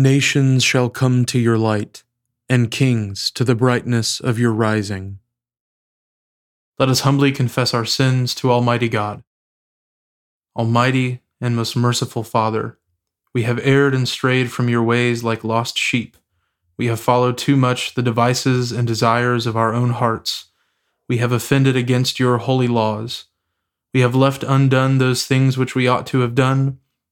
Nations shall come to your light, and kings to the brightness of your rising. Let us humbly confess our sins to Almighty God. Almighty and most merciful Father, we have erred and strayed from your ways like lost sheep. We have followed too much the devices and desires of our own hearts. We have offended against your holy laws. We have left undone those things which we ought to have done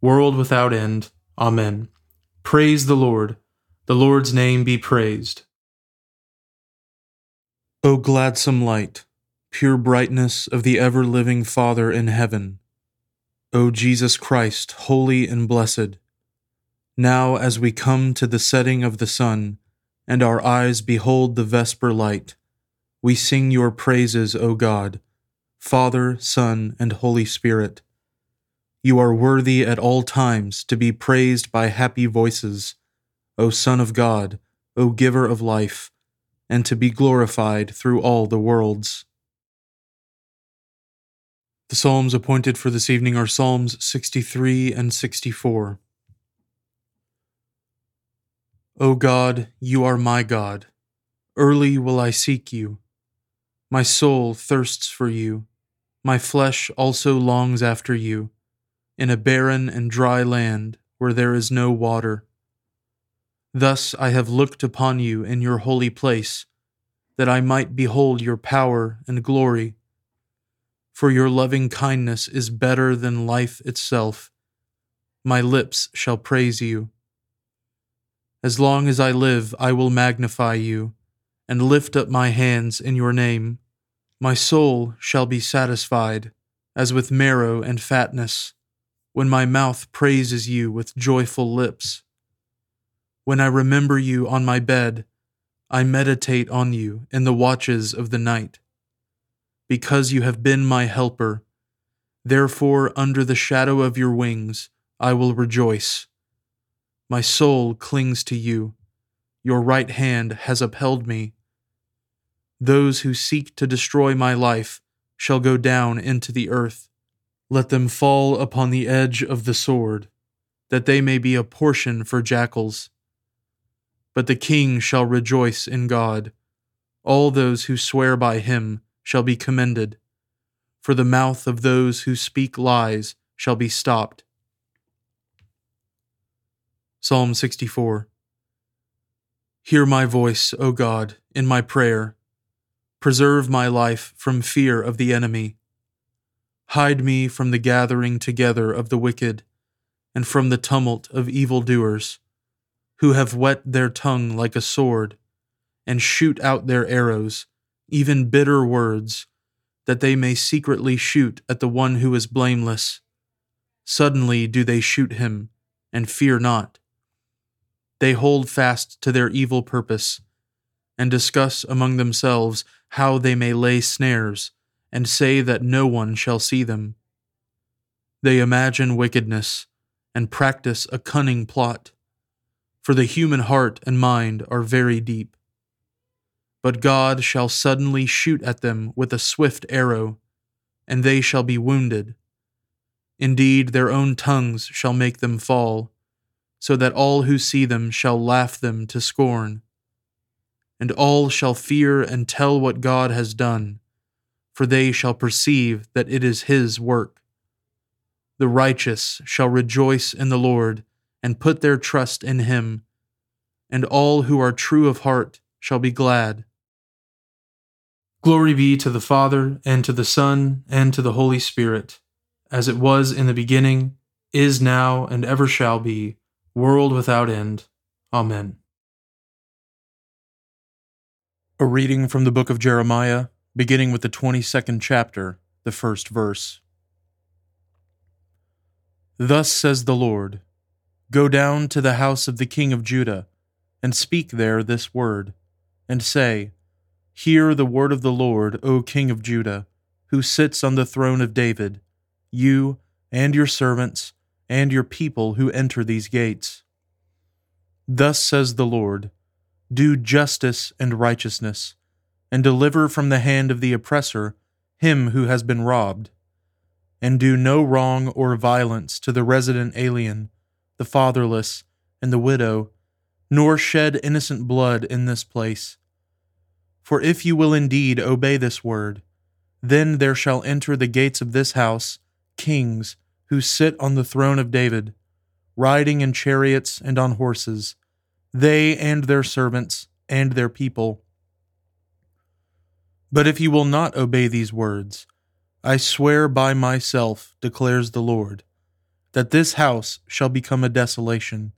world without end. Amen. Praise the Lord. The Lord's name be praised. O gladsome light, pure brightness of the ever living Father in heaven, O Jesus Christ, holy and blessed, now as we come to the setting of the sun, and our eyes behold the vesper light, we sing your praises, O God, Father, Son, and Holy Spirit. You are worthy at all times to be praised by happy voices, O Son of God, O Giver of life, and to be glorified through all the worlds. The Psalms appointed for this evening are Psalms 63 and 64. O God, you are my God. Early will I seek you. My soul thirsts for you. My flesh also longs after you in a barren and dry land where there is no water. Thus I have looked upon you in your holy place, that I might behold your power and glory. For your loving kindness is better than life itself. My lips shall praise you. As long as I live, I will magnify you, and lift up my hands in your name. My soul shall be satisfied, as with marrow and fatness when my mouth praises you with joyful lips. When I remember you on my bed, I meditate on you in the watches of the night. Because you have been my helper, therefore under the shadow of your wings I will rejoice. My soul clings to you, your right hand has upheld me. Those who seek to destroy my life shall go down into the earth. Let them fall upon the edge of the sword, that they may be a portion for jackals. But the king shall rejoice in God. All those who swear by him shall be commended, for the mouth of those who speak lies shall be stopped. Psalm 64 Hear my voice, O God, in my prayer. Preserve my life from fear of the enemy Hide me from the gathering together of the wicked, and from the tumult of evildoers, who have whet their tongue like a sword, and shoot out their arrows, even bitter words, that they may secretly shoot at the one who is blameless. Suddenly do they shoot him, and fear not. They hold fast to their evil purpose, and discuss among themselves how they may lay snares and say that no one shall see them. They imagine wickedness and practice a cunning plot. for the human heart and mind are very deep. But God shall suddenly shoot at them with a swift arrow, and they shall be wounded. Indeed, their own tongues shall make them fall, so that all who see them shall laugh them to scorn. And all shall fear and tell what God has done, for they shall perceive that it is His work. The righteous shall rejoice in the Lord and put their trust in Him, and all who are true of heart shall be glad. Glory be to the Father, and to the Son, and to the Holy Spirit as it was in the beginning, is now, and ever shall be, world without end. Amen. A reading from the book of Jeremiah, beginning with the 22nd chapter, the first verse. Thus says the Lord Go down to the house of the king of Judah, and speak there this word, and say, Hear the word of the Lord, O king of Judah, who sits on the throne of David you and your servants and your people who enter these gates. Thus says the Lord Do justice and righteousness, and deliver from the hand of the oppressor him who has been robbed. And do no wrong or violence to the resident alien, the fatherless, and the widow, nor shed innocent blood in this place. For if you will indeed obey this word, then there shall enter the gates of this house kings who sit on the throne of David, riding in chariots and on horses, they and their servants and their people. But if you will not obey these words, I swear by myself, declares the Lord, that this house shall become a desolation.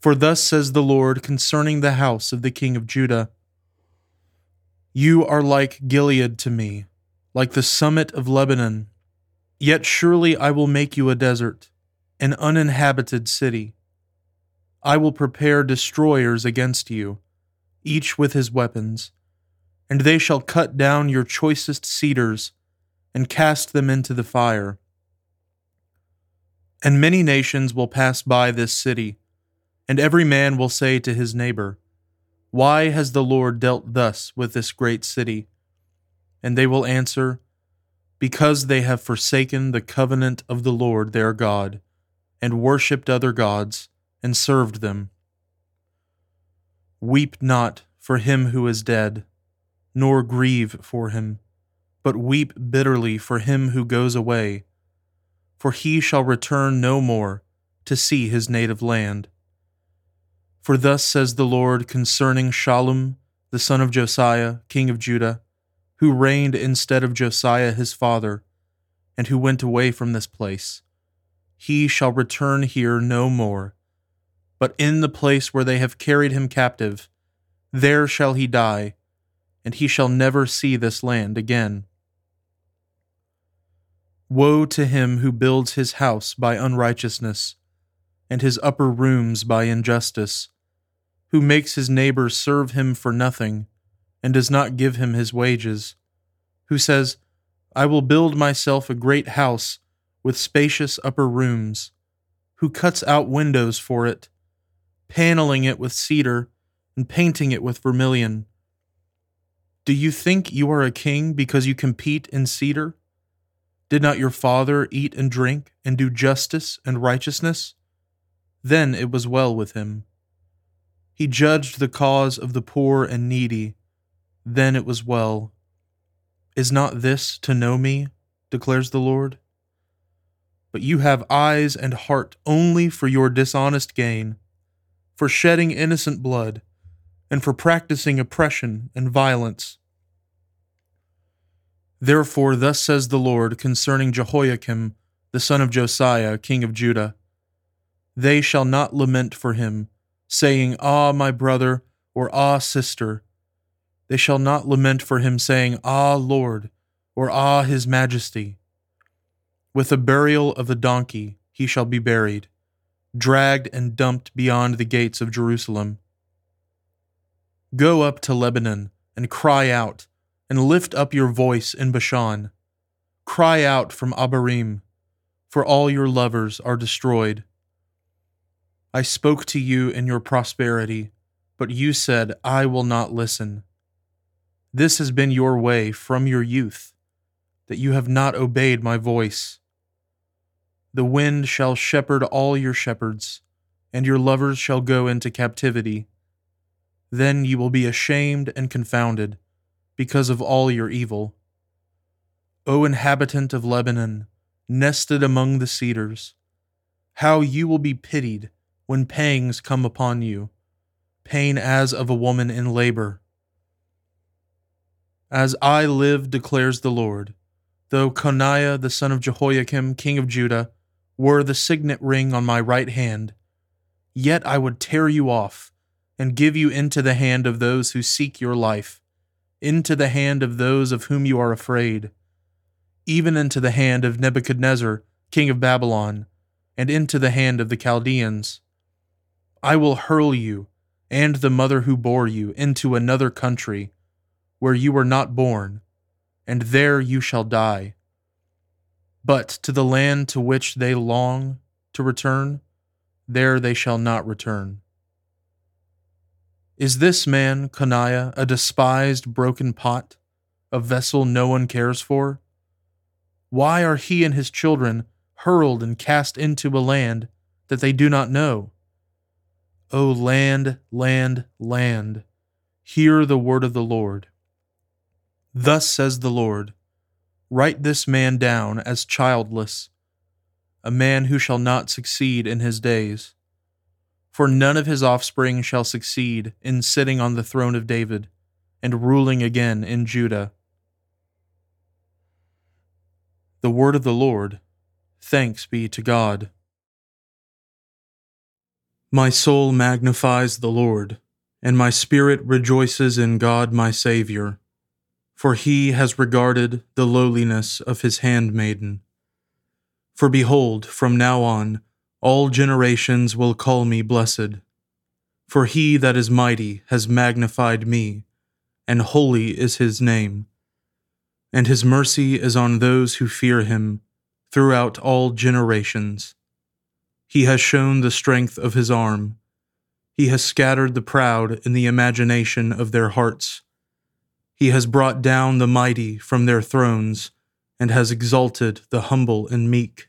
For thus says the Lord concerning the house of the king of Judah You are like Gilead to me, like the summit of Lebanon Yet surely I will make you a desert, an uninhabited city. I will prepare destroyers against you, each with his weapons, and they shall cut down your choicest cedars and cast them into the fire. And many nations will pass by this city, and every man will say to his neighbor, Why has the Lord dealt thus with this great city? And they will answer, because they have forsaken the covenant of the Lord their God, and worshipped other gods, and served them. Weep not for him who is dead, nor grieve for him, but weep bitterly for him who goes away, for he shall return no more to see his native land. For thus says the Lord concerning Shallum, the son of Josiah, king of Judah who reigned instead of Josiah his father, and who went away from this place. He shall return here no more, but in the place where they have carried him captive, there shall he die, and he shall never see this land again. Woe to him who builds his house by unrighteousness, and his upper rooms by injustice, who makes his neighbor serve him for nothing and does not give him his wages, who says, I will build myself a great house with spacious upper rooms, who cuts out windows for it, paneling it with cedar and painting it with vermilion. Do you think you are a king because you compete in cedar? Did not your father eat and drink and do justice and righteousness? Then it was well with him. He judged the cause of the poor and needy then it was well. Is not this to know me? declares the Lord. But you have eyes and heart only for your dishonest gain, for shedding innocent blood, and for practicing oppression and violence. Therefore, thus says the Lord concerning Jehoiakim, the son of Josiah, king of Judah They shall not lament for him, saying, Ah, my brother, or Ah, sister they shall not lament for him, saying, Ah, Lord, or Ah, his majesty. With the burial of the donkey he shall be buried, dragged and dumped beyond the gates of Jerusalem. Go up to Lebanon and cry out, and lift up your voice in Bashan. Cry out from Abarim, for all your lovers are destroyed. I spoke to you in your prosperity, but you said, I will not listen. This has been your way from your youth, that you have not obeyed my voice. The wind shall shepherd all your shepherds, and your lovers shall go into captivity. Then you will be ashamed and confounded because of all your evil. O inhabitant of Lebanon, nested among the cedars, how you will be pitied when pangs come upon you, pain as of a woman in labor. As I live, declares the Lord, though Coniah the son of Jehoiakim, king of Judah, were the signet ring on my right hand, yet I would tear you off and give you into the hand of those who seek your life, into the hand of those of whom you are afraid, even into the hand of Nebuchadnezzar, king of Babylon, and into the hand of the Chaldeans. I will hurl you and the mother who bore you into another country where you were not born, and there you shall die. But to the land to which they long to return, there they shall not return. Is this man, Coniah, a despised broken pot, a vessel no one cares for? Why are he and his children hurled and cast into a land that they do not know? O land, land, land, hear the word of the Lord. Thus says the Lord Write this man down as childless, a man who shall not succeed in his days. For none of his offspring shall succeed in sitting on the throne of David and ruling again in Judah. The word of the Lord. Thanks be to God. My soul magnifies the Lord, and my spirit rejoices in God my Saviour, for he has regarded the lowliness of his handmaiden. For behold, from now on, all generations will call me blessed. For he that is mighty has magnified me, and holy is his name. And his mercy is on those who fear him throughout all generations. He has shown the strength of his arm. He has scattered the proud in the imagination of their hearts. He has brought down the mighty from their thrones and has exalted the humble and meek.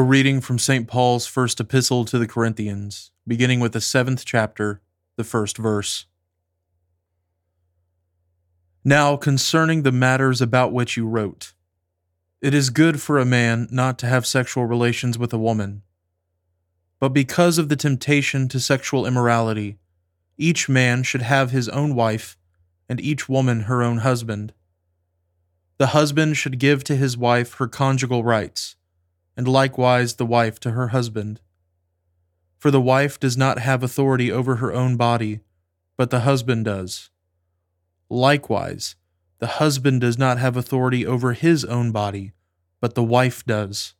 A reading from St. Paul's first epistle to the Corinthians, beginning with the seventh chapter, the first verse. Now, concerning the matters about which you wrote, it is good for a man not to have sexual relations with a woman. But because of the temptation to sexual immorality, each man should have his own wife, and each woman her own husband. The husband should give to his wife her conjugal rights, and likewise the wife to her husband. For the wife does not have authority over her own body, but the husband does. Likewise, the husband does not have authority over his own body, but the wife does.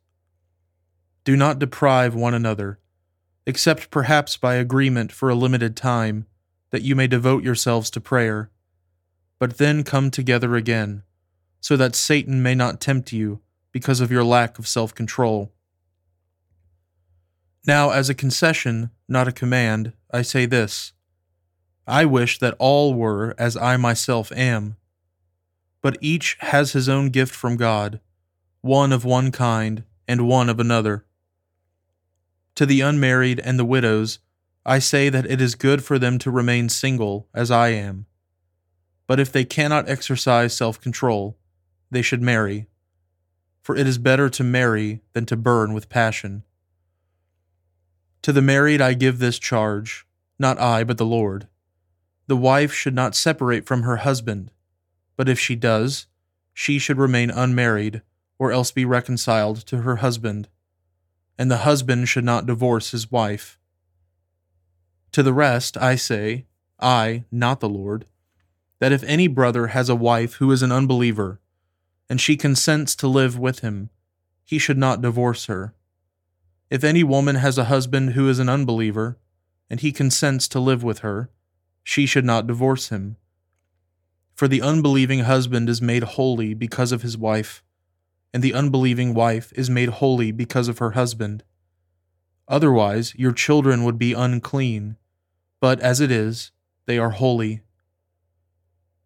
Do not deprive one another, except perhaps by agreement for a limited time, that you may devote yourselves to prayer. But then come together again, so that Satan may not tempt you because of your lack of self control. Now, as a concession, not a command, I say this I wish that all were as I myself am but each has his own gift from God, one of one kind and one of another. To the unmarried and the widows, I say that it is good for them to remain single, as I am. But if they cannot exercise self control, they should marry, for it is better to marry than to burn with passion. To the married I give this charge, not I, but the Lord. The wife should not separate from her husband but if she does, she should remain unmarried, or else be reconciled to her husband. and the husband should not divorce his wife. To the rest, I say, I, not the Lord, that if any brother has a wife who is an unbeliever, and she consents to live with him, he should not divorce her. If any woman has a husband who is an unbeliever, and he consents to live with her, she should not divorce him. For the unbelieving husband is made holy because of his wife, and the unbelieving wife is made holy because of her husband. Otherwise, your children would be unclean, but as it is, they are holy.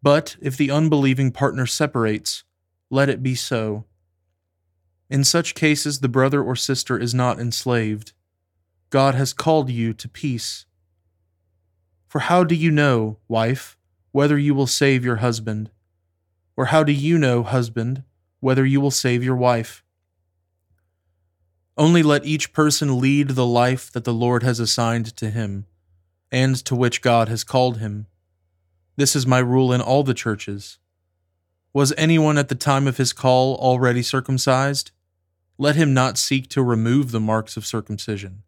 But if the unbelieving partner separates, let it be so. In such cases, the brother or sister is not enslaved. God has called you to peace. For how do you know, wife, whether you will save your husband? Or how do you know, husband, whether you will save your wife? Only let each person lead the life that the Lord has assigned to him, and to which God has called him. This is my rule in all the churches. Was anyone at the time of his call already circumcised? Let him not seek to remove the marks of circumcision.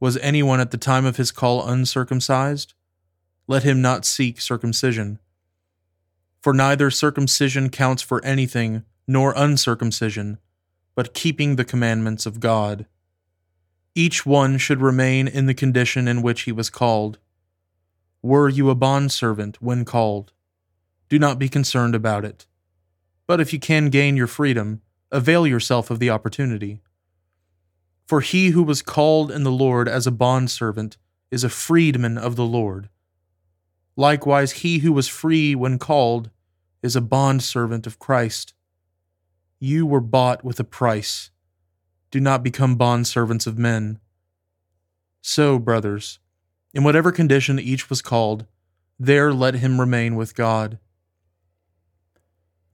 Was anyone at the time of his call uncircumcised? Let him not seek circumcision. For neither circumcision counts for anything, nor uncircumcision, but keeping the commandments of God. Each one should remain in the condition in which he was called. Were you a bondservant when called? Do not be concerned about it. But if you can gain your freedom, avail yourself of the opportunity. For he who was called in the Lord as a bondservant is a freedman of the Lord. Likewise, he who was free when called is a bondservant of Christ. You were bought with a price. Do not become bondservants of men. So, brothers, in whatever condition each was called, there let him remain with God.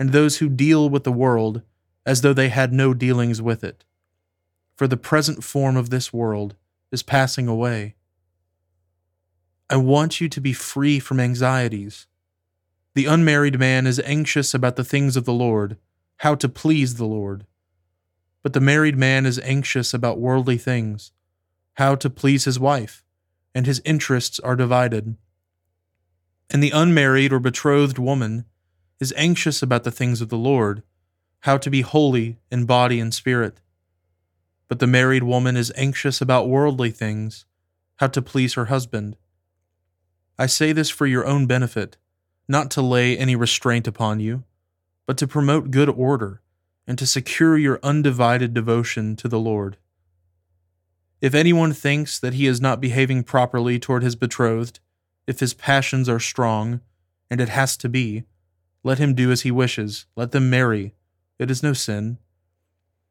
and those who deal with the world as though they had no dealings with it for the present form of this world is passing away. I want you to be free from anxieties. The unmarried man is anxious about the things of the Lord, how to please the Lord. But the married man is anxious about worldly things, how to please his wife, and his interests are divided. And the unmarried or betrothed woman is anxious about the things of the Lord, how to be holy in body and spirit. But the married woman is anxious about worldly things, how to please her husband. I say this for your own benefit, not to lay any restraint upon you, but to promote good order and to secure your undivided devotion to the Lord. If anyone thinks that he is not behaving properly toward his betrothed, if his passions are strong, and it has to be, let him do as he wishes, let them marry. It is no sin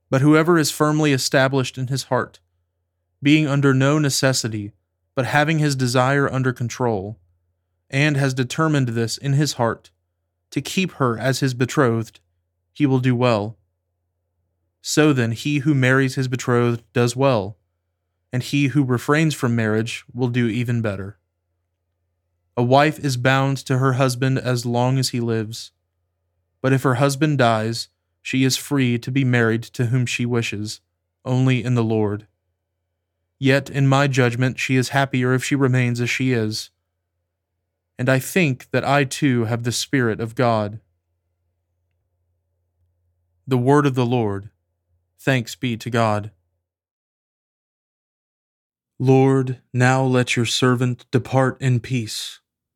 but whoever is firmly established in his heart, being under no necessity, but having his desire under control, and has determined this in his heart, to keep her as his betrothed, he will do well. So then, he who marries his betrothed does well, and he who refrains from marriage will do even better. A wife is bound to her husband as long as he lives, but if her husband dies, she is free to be married to whom she wishes, only in the Lord. Yet, in my judgment, she is happier if she remains as she is. And I think that I too have the Spirit of God. The Word of the Lord. Thanks be to God. Lord, now let your servant depart in peace,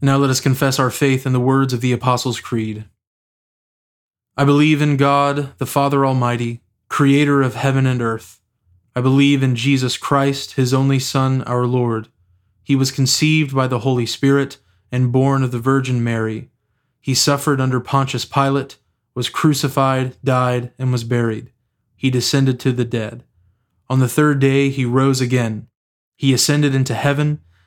Now let us confess our faith in the words of the Apostles' Creed. I believe in God, the Father Almighty, creator of heaven and earth. I believe in Jesus Christ, his only Son, our Lord. He was conceived by the Holy Spirit and born of the Virgin Mary. He suffered under Pontius Pilate, was crucified, died, and was buried. He descended to the dead. On the third day he rose again. He ascended into heaven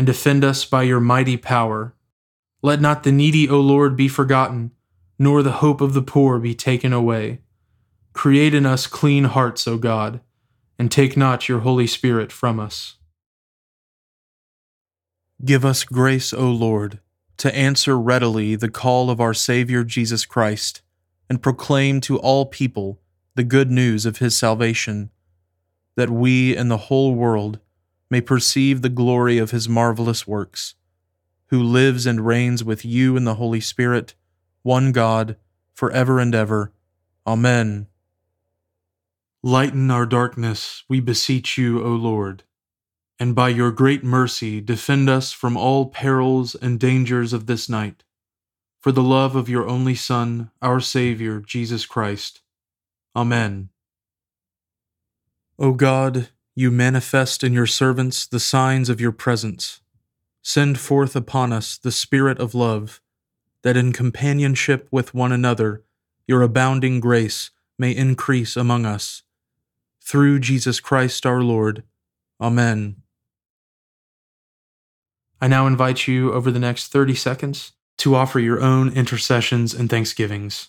and defend us by your mighty power. Let not the needy, O Lord, be forgotten, nor the hope of the poor be taken away. Create in us clean hearts, O God, and take not your Holy Spirit from us. Give us grace, O Lord, to answer readily the call of our Savior Jesus Christ, and proclaim to all people the good news of his salvation, that we and the whole world may perceive the glory of his marvelous works, who lives and reigns with you in the Holy Spirit, one God, for ever and ever. Amen. Lighten our darkness, we beseech you, O Lord, and by your great mercy defend us from all perils and dangers of this night, for the love of your only Son, our Saviour, Jesus Christ. Amen. O God, you manifest in your servants the signs of your presence. Send forth upon us the Spirit of love, that in companionship with one another your abounding grace may increase among us. Through Jesus Christ our Lord. Amen. I now invite you over the next 30 seconds to offer your own intercessions and thanksgivings.